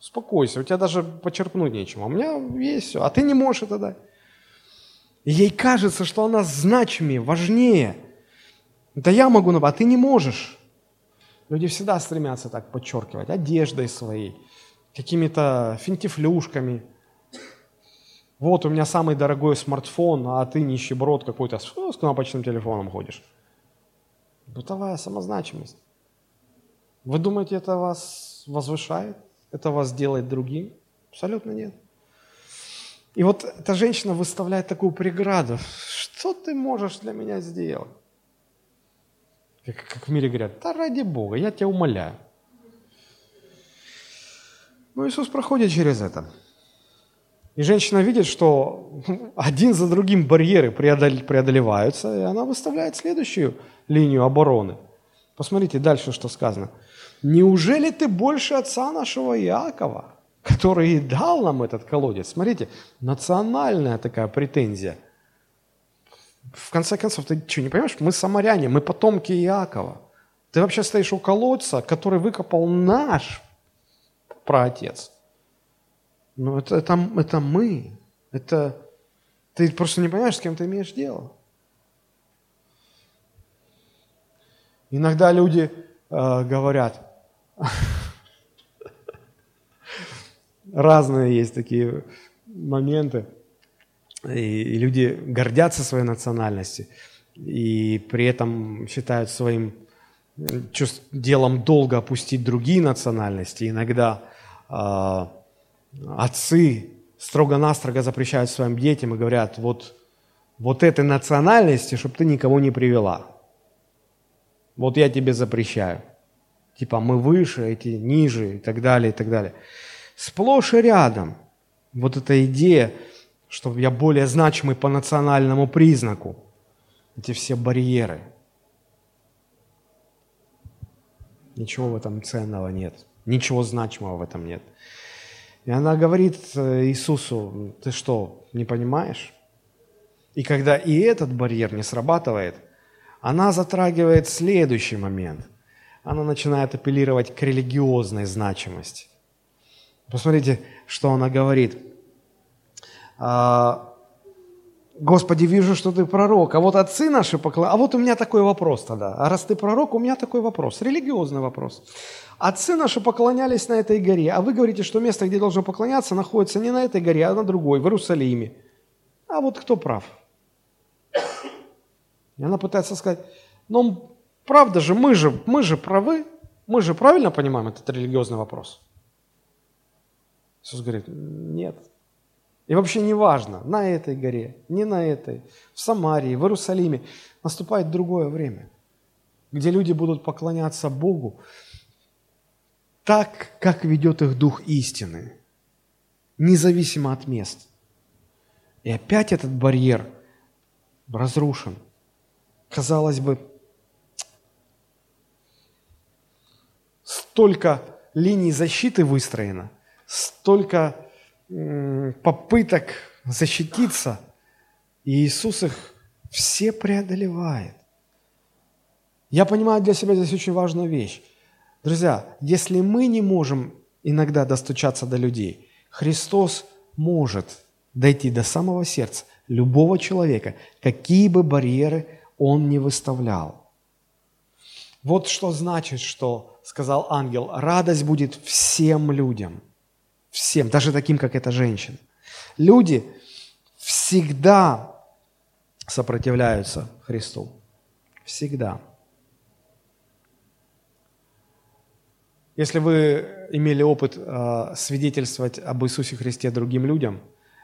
Успокойся, у тебя даже почерпнуть нечем. А у меня есть все, а ты не можешь это дать. И ей кажется, что она значимее, важнее. Да я могу, а ты не можешь. Люди всегда стремятся так подчеркивать одеждой своей, какими-то финтифлюшками. Вот у меня самый дорогой смартфон, а ты нищеброд какой-то с, с кнопочным телефоном ходишь. Бытовая самозначимость. Вы думаете, это вас возвышает? Это вас делает другим? Абсолютно нет. И вот эта женщина выставляет такую преграду. Что ты можешь для меня сделать? Как, как в мире говорят, да ради Бога, я тебя умоляю. Но Иисус проходит через это. И женщина видит, что один за другим барьеры преодолеваются, и она выставляет следующую линию обороны. Посмотрите дальше, что сказано. «Неужели ты больше отца нашего Иакова, который и дал нам этот колодец?» Смотрите, национальная такая претензия – в конце концов, ты что, не понимаешь? Мы самаряне, мы потомки Иакова. Ты вообще стоишь у колодца, который выкопал наш праотец. Ну, это, это, это мы. Это ты просто не понимаешь, с кем ты имеешь дело. Иногда люди э, говорят, разные есть такие моменты. И, люди гордятся своей национальностью и при этом считают своим чувств, делом долго опустить другие национальности. Иногда э, отцы строго-настрого запрещают своим детям и говорят, вот, вот этой национальности, чтобы ты никого не привела. Вот я тебе запрещаю. Типа мы выше, эти ниже и так далее, и так далее. Сплошь и рядом вот эта идея, что я более значимый по национальному признаку. Эти все барьеры. Ничего в этом ценного нет. Ничего значимого в этом нет. И она говорит э, Иисусу, ты что, не понимаешь? И когда и этот барьер не срабатывает, она затрагивает следующий момент. Она начинает апеллировать к религиозной значимости. Посмотрите, что она говорит. «А, Господи, вижу, что ты пророк, а вот отцы наши поклонялись. А вот у меня такой вопрос тогда. А раз ты пророк, у меня такой вопрос, религиозный вопрос. Отцы наши поклонялись на этой горе, а вы говорите, что место, где должно поклоняться, находится не на этой горе, а на другой, в Иерусалиме. А вот кто прав? И она пытается сказать, ну, правда же, мы же, мы же правы, мы же правильно понимаем этот религиозный вопрос? Иисус говорит, нет. И вообще не важно, на этой горе, не на этой, в Самарии, в Иерусалиме, наступает другое время, где люди будут поклоняться Богу так, как ведет их Дух истины, независимо от мест. И опять этот барьер разрушен. Казалось бы, столько линий защиты выстроено, столько попыток защититься, и Иисус их все преодолевает. Я понимаю для себя здесь очень важную вещь. Друзья, если мы не можем иногда достучаться до людей, Христос может дойти до самого сердца любого человека, какие бы барьеры он не выставлял. Вот что значит, что сказал ангел, радость будет всем людям, всем, даже таким, как эта женщина. Люди всегда сопротивляются Христу. Всегда. Если вы имели опыт э, свидетельствовать об Иисусе Христе другим людям,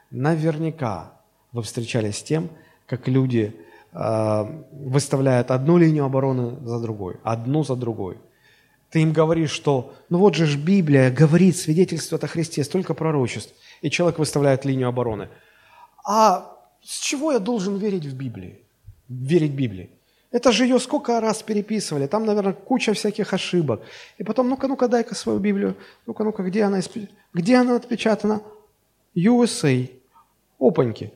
наверняка вы встречались с тем, как люди э, выставляют одну линию обороны за другой, одну за другой. Ты им говоришь, что ну вот же ж Библия говорит, свидетельствует о Христе, столько пророчеств, и человек выставляет линию обороны. А с чего я должен верить в Библии? Верить Библии? Это же ее сколько раз переписывали, там, наверное, куча всяких ошибок. И потом, ну-ка, ну-ка, дай-ка свою Библию, ну-ка, ну-ка, где она, где она отпечатана? USA. Опаньки.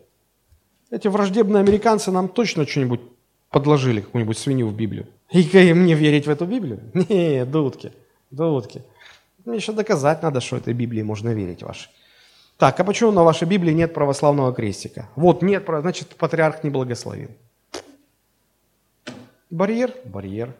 Эти враждебные американцы нам точно что-нибудь подложили, какую-нибудь свинью в Библию. И мне верить в эту Библию? Не, дудки, дудки. Мне еще доказать надо, что этой Библии можно верить вашей. Так, а почему на вашей Библии нет православного крестика? Вот нет, значит, патриарх не благословил. Барьер? Барьер.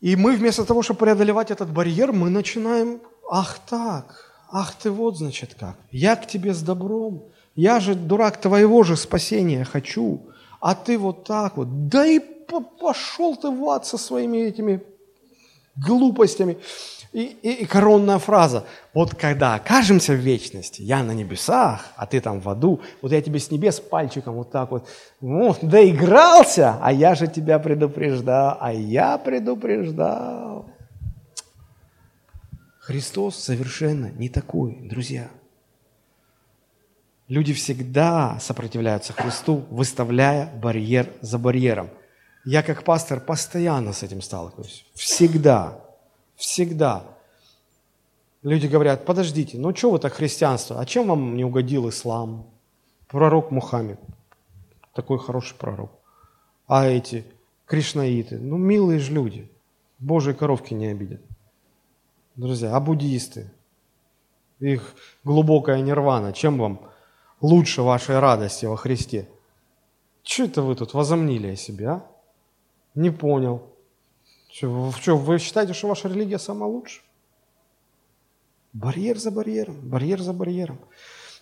И мы вместо того, чтобы преодолевать этот барьер, мы начинаем, ах так, ах ты вот, значит, как. Я к тебе с добром, я же, дурак, твоего же спасения хочу, а ты вот так вот. Да и пошел ты в ад со своими этими глупостями. И, и, и коронная фраза. Вот когда окажемся в вечности, я на небесах, а ты там в аду, вот я тебе с небес пальчиком вот так вот, ну, доигрался, а я же тебя предупреждал, а я предупреждал. Христос совершенно не такой, друзья. Люди всегда сопротивляются Христу, выставляя барьер за барьером. Я как пастор постоянно с этим сталкиваюсь. Всегда. Всегда. Люди говорят, подождите, ну что вы так христианство? А чем вам не угодил ислам? Пророк Мухаммед, такой хороший пророк. А эти кришнаиты, ну милые же люди, Божьи коровки не обидят. Друзья, а буддисты, их глубокая нирвана, чем вам лучше вашей радости во Христе? Что это вы тут возомнили о себе, а? Не понял. Что, что, вы считаете, что ваша религия самая лучшая? Барьер за барьером, барьер за барьером.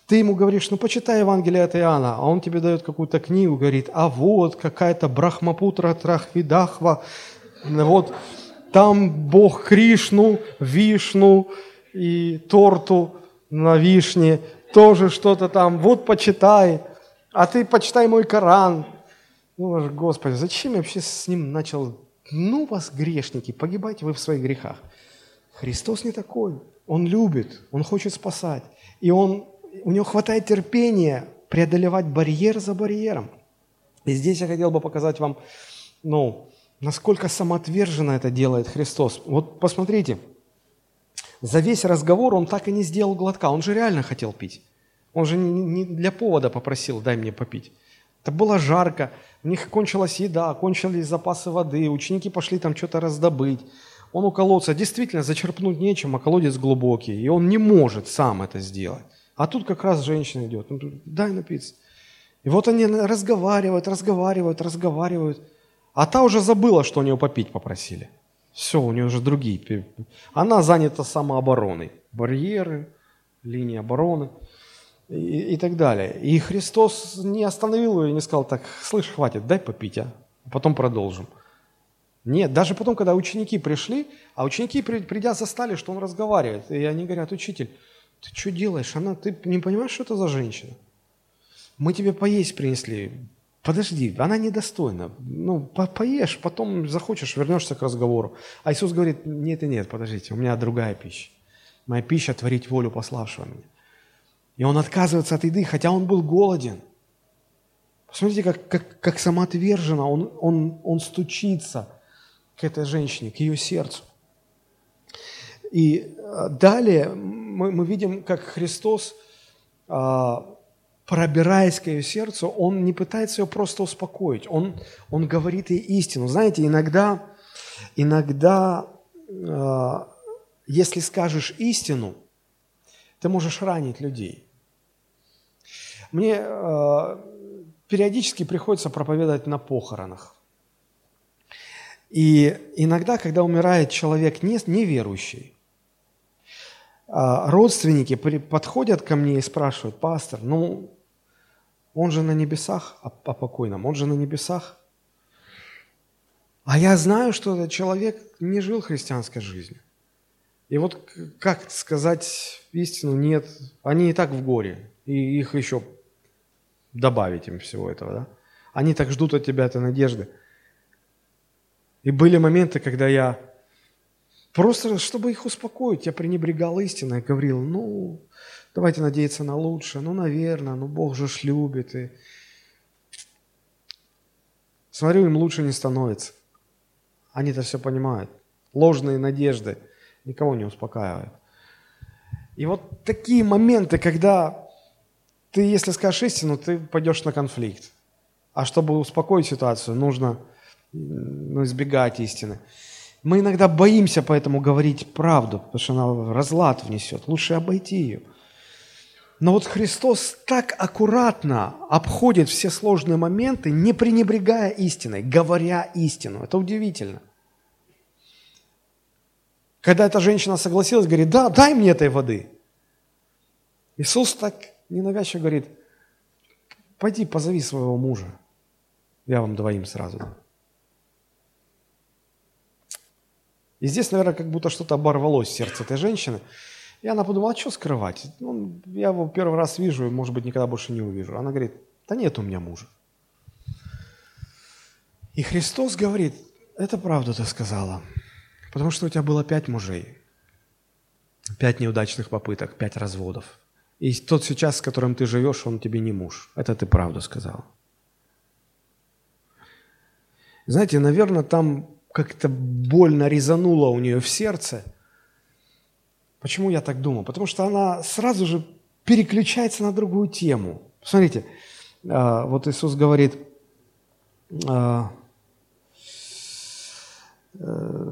Ты ему говоришь, ну почитай Евангелие от Иоанна, а он тебе дает какую-то книгу, говорит, а вот какая-то Брахмапутра Трахвидахва, вот там Бог Кришну, Вишну и торту на вишне, тоже что-то там, вот почитай, а ты почитай мой Коран. Ну, Господи, зачем я вообще с ним начал? Ну, вас грешники, погибайте вы в своих грехах. Христос не такой. Он любит, Он хочет спасать. И он, у Него хватает терпения преодолевать барьер за барьером. И здесь я хотел бы показать вам, ну, насколько самоотверженно это делает Христос. Вот посмотрите, за весь разговор он так и не сделал глотка. Он же реально хотел пить. Он же не для повода попросил, дай мне попить. Это было жарко, у них кончилась еда, кончились запасы воды, ученики пошли там что-то раздобыть. Он у колодца действительно зачерпнуть нечем, а колодец глубокий, и он не может сам это сделать. А тут как раз женщина идет, ну, дай напиться. И вот они разговаривают, разговаривают, разговаривают. А та уже забыла, что у нее попить попросили. Все, у нее уже другие. Она занята самообороной. Барьеры, линии обороны и, и так далее. И Христос не остановил ее и не сказал так, слышь, хватит, дай попить, а потом продолжим. Нет, даже потом, когда ученики пришли, а ученики, придя, застали, что он разговаривает, и они говорят, учитель, ты что делаешь? Она, ты не понимаешь, что это за женщина? Мы тебе поесть принесли. Подожди, она недостойна. Ну, по поешь, потом захочешь, вернешься к разговору. А Иисус говорит, нет и нет, подождите, у меня другая пища. Моя пища – творить волю пославшего меня. И он отказывается от еды, хотя он был голоден. Посмотрите, как, как, как самоотверженно он, он, он стучится к этой женщине, к ее сердцу. И э, далее мы, мы видим, как Христос, а, пробираясь к ее сердцу, Он не пытается ее просто успокоить, Он, он говорит ей истину. Знаете, иногда, иногда, а, если скажешь истину, ты можешь ранить людей. Мне э, периодически приходится проповедовать на похоронах. И иногда, когда умирает человек не, неверующий, родственники подходят ко мне и спрашивают, пастор, ну, он же на небесах, о, о покойном, он же на небесах. А я знаю, что этот человек не жил христианской жизнью. И вот как сказать истину, нет, они и так в горе, и их еще добавить им всего этого, да? Они так ждут от тебя этой надежды. И были моменты, когда я просто, чтобы их успокоить, я пренебрегал истиной, говорил, ну, давайте надеяться на лучшее, ну, наверное, ну, Бог же ж любит. И... Смотрю, им лучше не становится. Они это все понимают. Ложные надежды никого не успокаивают. И вот такие моменты, когда ты, если скажешь истину, ты пойдешь на конфликт. А чтобы успокоить ситуацию, нужно ну, избегать истины. Мы иногда боимся поэтому говорить правду, потому что она разлад внесет. Лучше обойти ее. Но вот Христос так аккуратно обходит все сложные моменты, не пренебрегая истиной, говоря истину. Это удивительно. Когда эта женщина согласилась, говорит, да, дай мне этой воды. Иисус так ненавязчиво говорит, пойди позови своего мужа, я вам двоим сразу. И здесь, наверное, как будто что-то оборвалось в сердце этой женщины. И она подумала, а что скрывать? Ну, я его первый раз вижу, и, может быть, никогда больше не увижу. Она говорит, да нет у меня мужа. И Христос говорит, это правда ты сказала, потому что у тебя было пять мужей, пять неудачных попыток, пять разводов. И тот сейчас, с которым ты живешь, он тебе не муж. Это ты правду сказал. Знаете, наверное, там как-то больно резануло у нее в сердце. Почему я так думаю? Потому что она сразу же переключается на другую тему. Посмотрите, а, вот Иисус говорит, а, Э,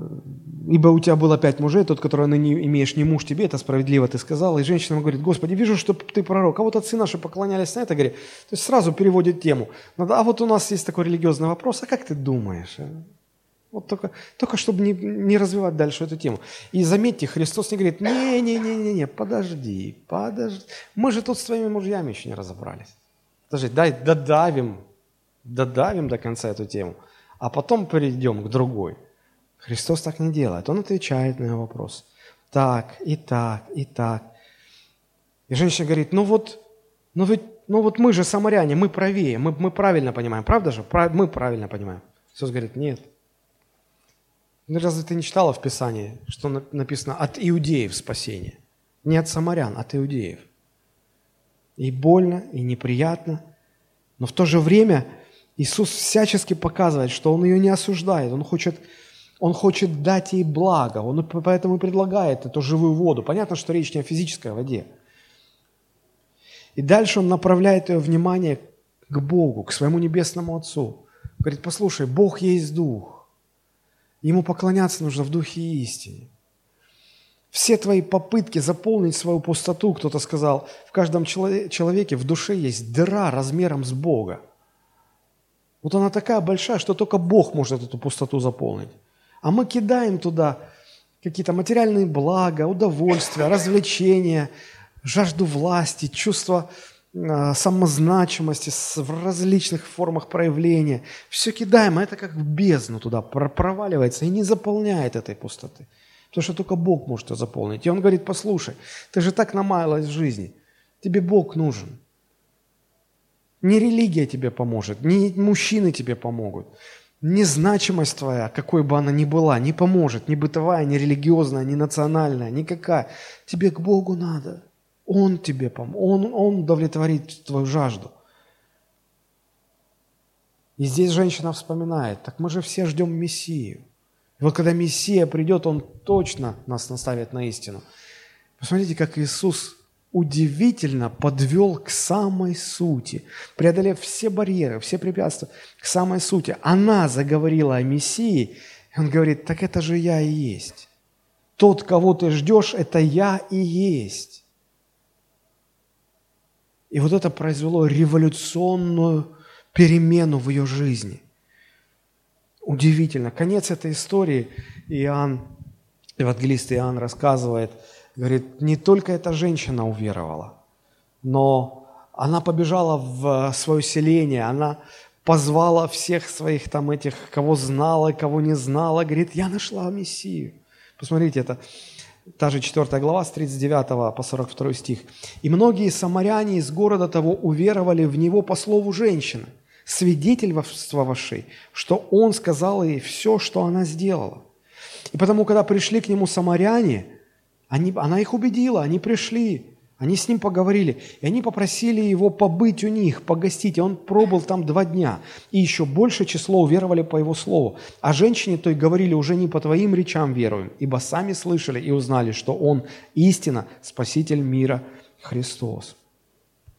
ибо у тебя было пять мужей, тот, которого ты не имеешь, не муж тебе, это справедливо ты сказал. И женщина говорит, Господи, вижу, что ты пророк. А вот отцы наши поклонялись на это, говорит. То есть сразу переводит тему. А вот у нас есть такой религиозный вопрос, а как ты думаешь? А? Вот только, только чтобы не, не развивать дальше эту тему. И заметьте, Христос не говорит, не-не-не-не, подожди, подожди. Мы же тут с твоими мужьями еще не разобрались. Подожди, дай додавим, додавим до конца эту тему, а потом перейдем к другой. Христос так не делает. Он отвечает на вопрос. Так, и так, и так. И женщина говорит, ну вот, ну ведь, ну вот мы же самаряне, мы правее, мы, мы правильно понимаем, правда же? Мы правильно понимаем. Иисус говорит, нет. Ну разве ты не читала в Писании, что написано от иудеев спасение? Не от самарян, от иудеев. И больно, и неприятно, но в то же время Иисус всячески показывает, что Он ее не осуждает, Он хочет, он хочет дать ей благо, Он поэтому и предлагает эту живую воду. Понятно, что речь не о физической воде. И дальше Он направляет ее внимание к Богу, к своему Небесному Отцу. Говорит, послушай, Бог есть Дух. Ему поклоняться нужно в Духе и истине. Все твои попытки заполнить свою пустоту, кто-то сказал, в каждом человеке в душе есть дыра размером с Бога. Вот она такая большая, что только Бог может эту пустоту заполнить. А мы кидаем туда какие-то материальные блага, удовольствия, развлечения, жажду власти, чувство э, самозначимости в различных формах проявления. Все кидаем, а это как в бездну туда проваливается и не заполняет этой пустоты. Потому что только Бог может ее заполнить. И он говорит, послушай, ты же так намаялась в жизни, тебе Бог нужен. Не религия тебе поможет, не мужчины тебе помогут, не значимость твоя, какой бы она ни была, не поможет, ни бытовая, ни религиозная, ни национальная, никакая. Тебе к Богу надо. Он тебе поможет, Он, Он удовлетворит твою жажду. И здесь женщина вспоминает, так мы же все ждем Мессию. И вот когда Мессия придет, Он точно нас наставит на истину. Посмотрите, как Иисус удивительно подвел к самой сути, преодолев все барьеры, все препятствия, к самой сути. Она заговорила о Мессии, и он говорит, так это же я и есть. Тот, кого ты ждешь, это я и есть. И вот это произвело революционную перемену в ее жизни. Удивительно. Конец этой истории Иоанн, евангелист Иоанн рассказывает – Говорит, не только эта женщина уверовала, но она побежала в свое селение, она позвала всех своих там этих, кого знала, кого не знала, говорит, я нашла Мессию. Посмотрите, это та же 4 глава с 39 по 42 стих. «И многие самаряне из города того уверовали в него по слову женщины, свидетельствовавшей, что он сказал ей все, что она сделала. И потому, когда пришли к нему самаряне, они, она их убедила, они пришли, они с ним поговорили, и они попросили его побыть у них, погостить, и он пробыл там два дня. И еще большее число уверовали по его слову. А женщине той говорили, уже не по твоим речам веруем, ибо сами слышали и узнали, что он истина, спаситель мира Христос.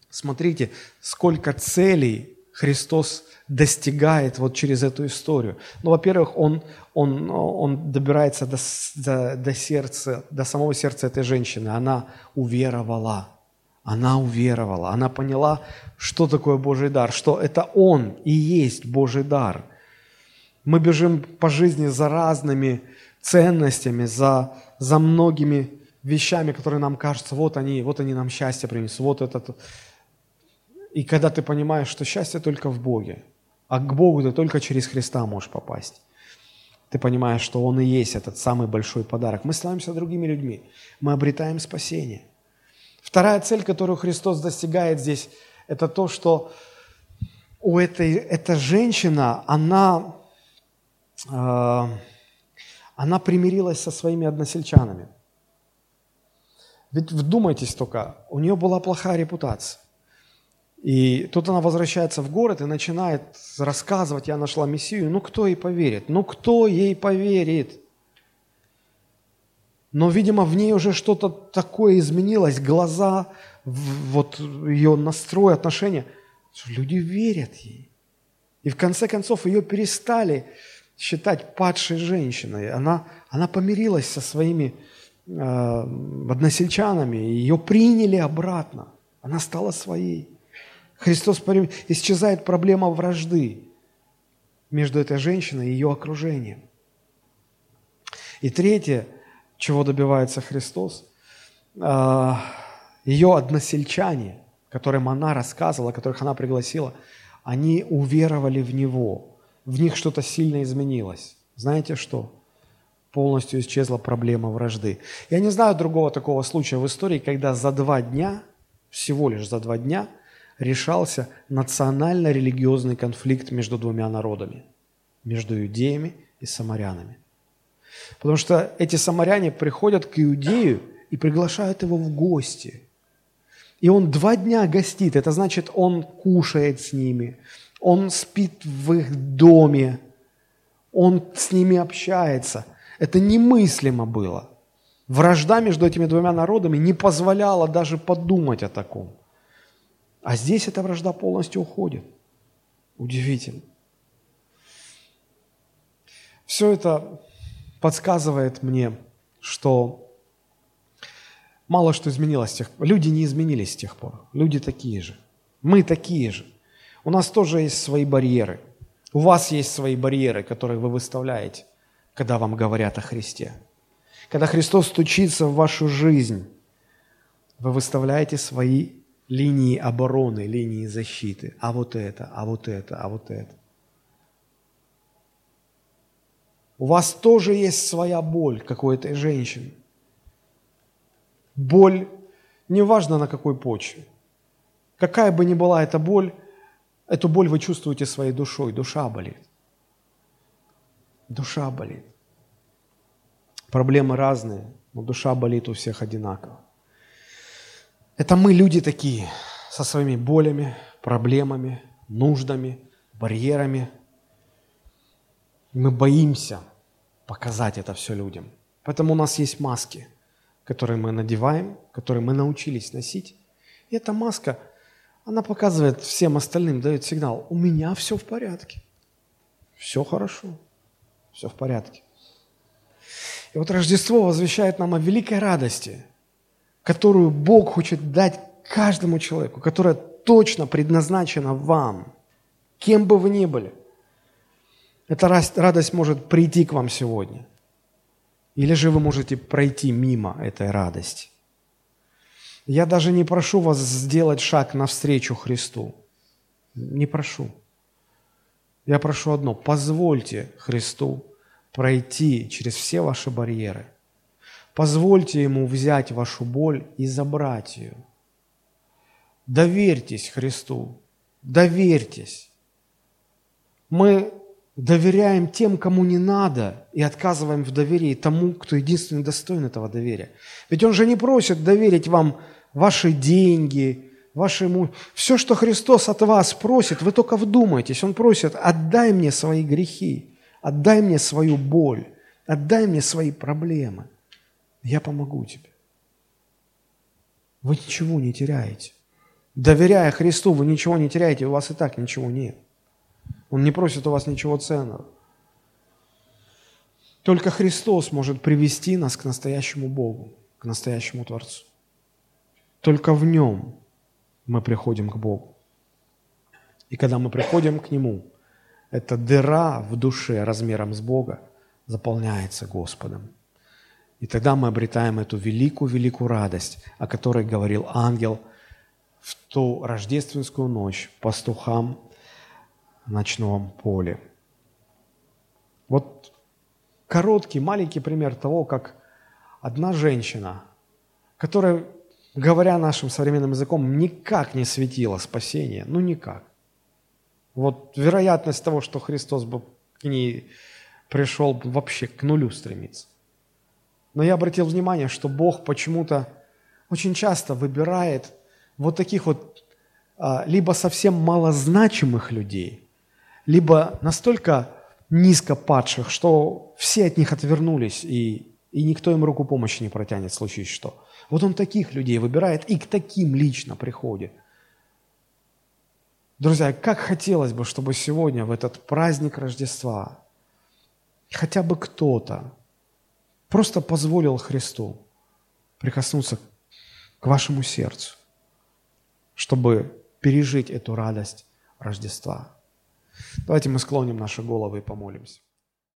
Смотрите, сколько целей Христос достигает вот через эту историю. Ну, во-первых, он, он, он добирается до, до, до сердца, до самого сердца этой женщины. Она уверовала. Она уверовала. Она поняла, что такое Божий дар, что это Он и есть Божий дар. Мы бежим по жизни за разными ценностями, за, за многими вещами, которые нам кажутся, вот они, вот они нам счастье принесут, вот это. И когда ты понимаешь, что счастье только в Боге, а к Богу ты только через Христа можешь попасть. Ты понимаешь, что Он и есть этот самый большой подарок. Мы становимся другими людьми. Мы обретаем спасение. Вторая цель, которую Христос достигает здесь, это то, что у этой эта женщина, она, э, она примирилась со своими односельчанами. Ведь вдумайтесь только, у нее была плохая репутация. И тут она возвращается в город и начинает рассказывать, я нашла Мессию. Ну кто ей поверит? Ну кто ей поверит? Но, видимо, в ней уже что-то такое изменилось, глаза, вот ее настрой, отношения. Люди верят ей. И в конце концов ее перестали считать падшей женщиной. Она, она помирилась со своими э, односельчанами, ее приняли обратно. Она стала своей. Христос исчезает проблема вражды между этой женщиной и ее окружением. И третье, чего добивается Христос, а, ее односельчане, которым она рассказывала, которых она пригласила, они уверовали в Него. В них что-то сильно изменилось. Знаете что? Полностью исчезла проблема вражды. Я не знаю другого такого случая в истории, когда за два дня, всего лишь за два дня, решался национально-религиозный конфликт между двумя народами, между иудеями и самарянами. Потому что эти самаряне приходят к иудею и приглашают его в гости. И он два дня гостит, это значит, он кушает с ними, он спит в их доме, он с ними общается. Это немыслимо было. Вражда между этими двумя народами не позволяла даже подумать о таком. А здесь эта вражда полностью уходит. Удивительно. Все это подсказывает мне, что мало что изменилось с тех пор. Люди не изменились с тех пор. Люди такие же. Мы такие же. У нас тоже есть свои барьеры. У вас есть свои барьеры, которые вы выставляете, когда вам говорят о Христе. Когда Христос стучится в вашу жизнь, вы выставляете свои линии обороны, линии защиты. А вот это, а вот это, а вот это. У вас тоже есть своя боль, как у этой женщины. Боль, неважно на какой почве. Какая бы ни была эта боль, эту боль вы чувствуете своей душой. Душа болит. Душа болит. Проблемы разные, но душа болит у всех одинаково. Это мы, люди такие, со своими болями, проблемами, нуждами, барьерами – мы боимся показать это все людям. Поэтому у нас есть маски, которые мы надеваем, которые мы научились носить. И эта маска, она показывает всем остальным, дает сигнал, у меня все в порядке. Все хорошо, все в порядке. И вот Рождество возвещает нам о великой радости, которую Бог хочет дать каждому человеку, которая точно предназначена вам, кем бы вы ни были – эта радость может прийти к вам сегодня. Или же вы можете пройти мимо этой радости. Я даже не прошу вас сделать шаг навстречу Христу. Не прошу. Я прошу одно. Позвольте Христу пройти через все ваши барьеры. Позвольте Ему взять вашу боль и забрать ее. Доверьтесь Христу. Доверьтесь. Мы доверяем тем, кому не надо, и отказываем в доверии тому, кто единственный достоин этого доверия. Ведь Он же не просит доверить вам ваши деньги, вашему... Все, что Христос от вас просит, вы только вдумайтесь. Он просит, отдай мне свои грехи, отдай мне свою боль, отдай мне свои проблемы. Я помогу тебе. Вы ничего не теряете. Доверяя Христу, вы ничего не теряете, у вас и так ничего нет. Он не просит у вас ничего ценного. Только Христос может привести нас к настоящему Богу, к настоящему Творцу. Только в Нем мы приходим к Богу. И когда мы приходим к Нему, эта дыра в душе размером с Бога заполняется Господом. И тогда мы обретаем эту великую-великую радость, о которой говорил ангел в ту рождественскую ночь пастухам ночном поле. Вот короткий, маленький пример того, как одна женщина, которая, говоря нашим современным языком, никак не светила спасение, ну никак. Вот вероятность того, что Христос бы к ней пришел, вообще к нулю стремится. Но я обратил внимание, что Бог почему-то очень часто выбирает вот таких вот а, либо совсем малозначимых людей – либо настолько низко падших, что все от них отвернулись, и, и никто им руку помощи не протянет, случае что. Вот он таких людей выбирает и к таким лично приходит. Друзья, как хотелось бы, чтобы сегодня, в этот праздник Рождества, хотя бы кто-то просто позволил Христу прикоснуться к вашему сердцу, чтобы пережить эту радость Рождества. Давайте мы склоним наши головы и помолимся.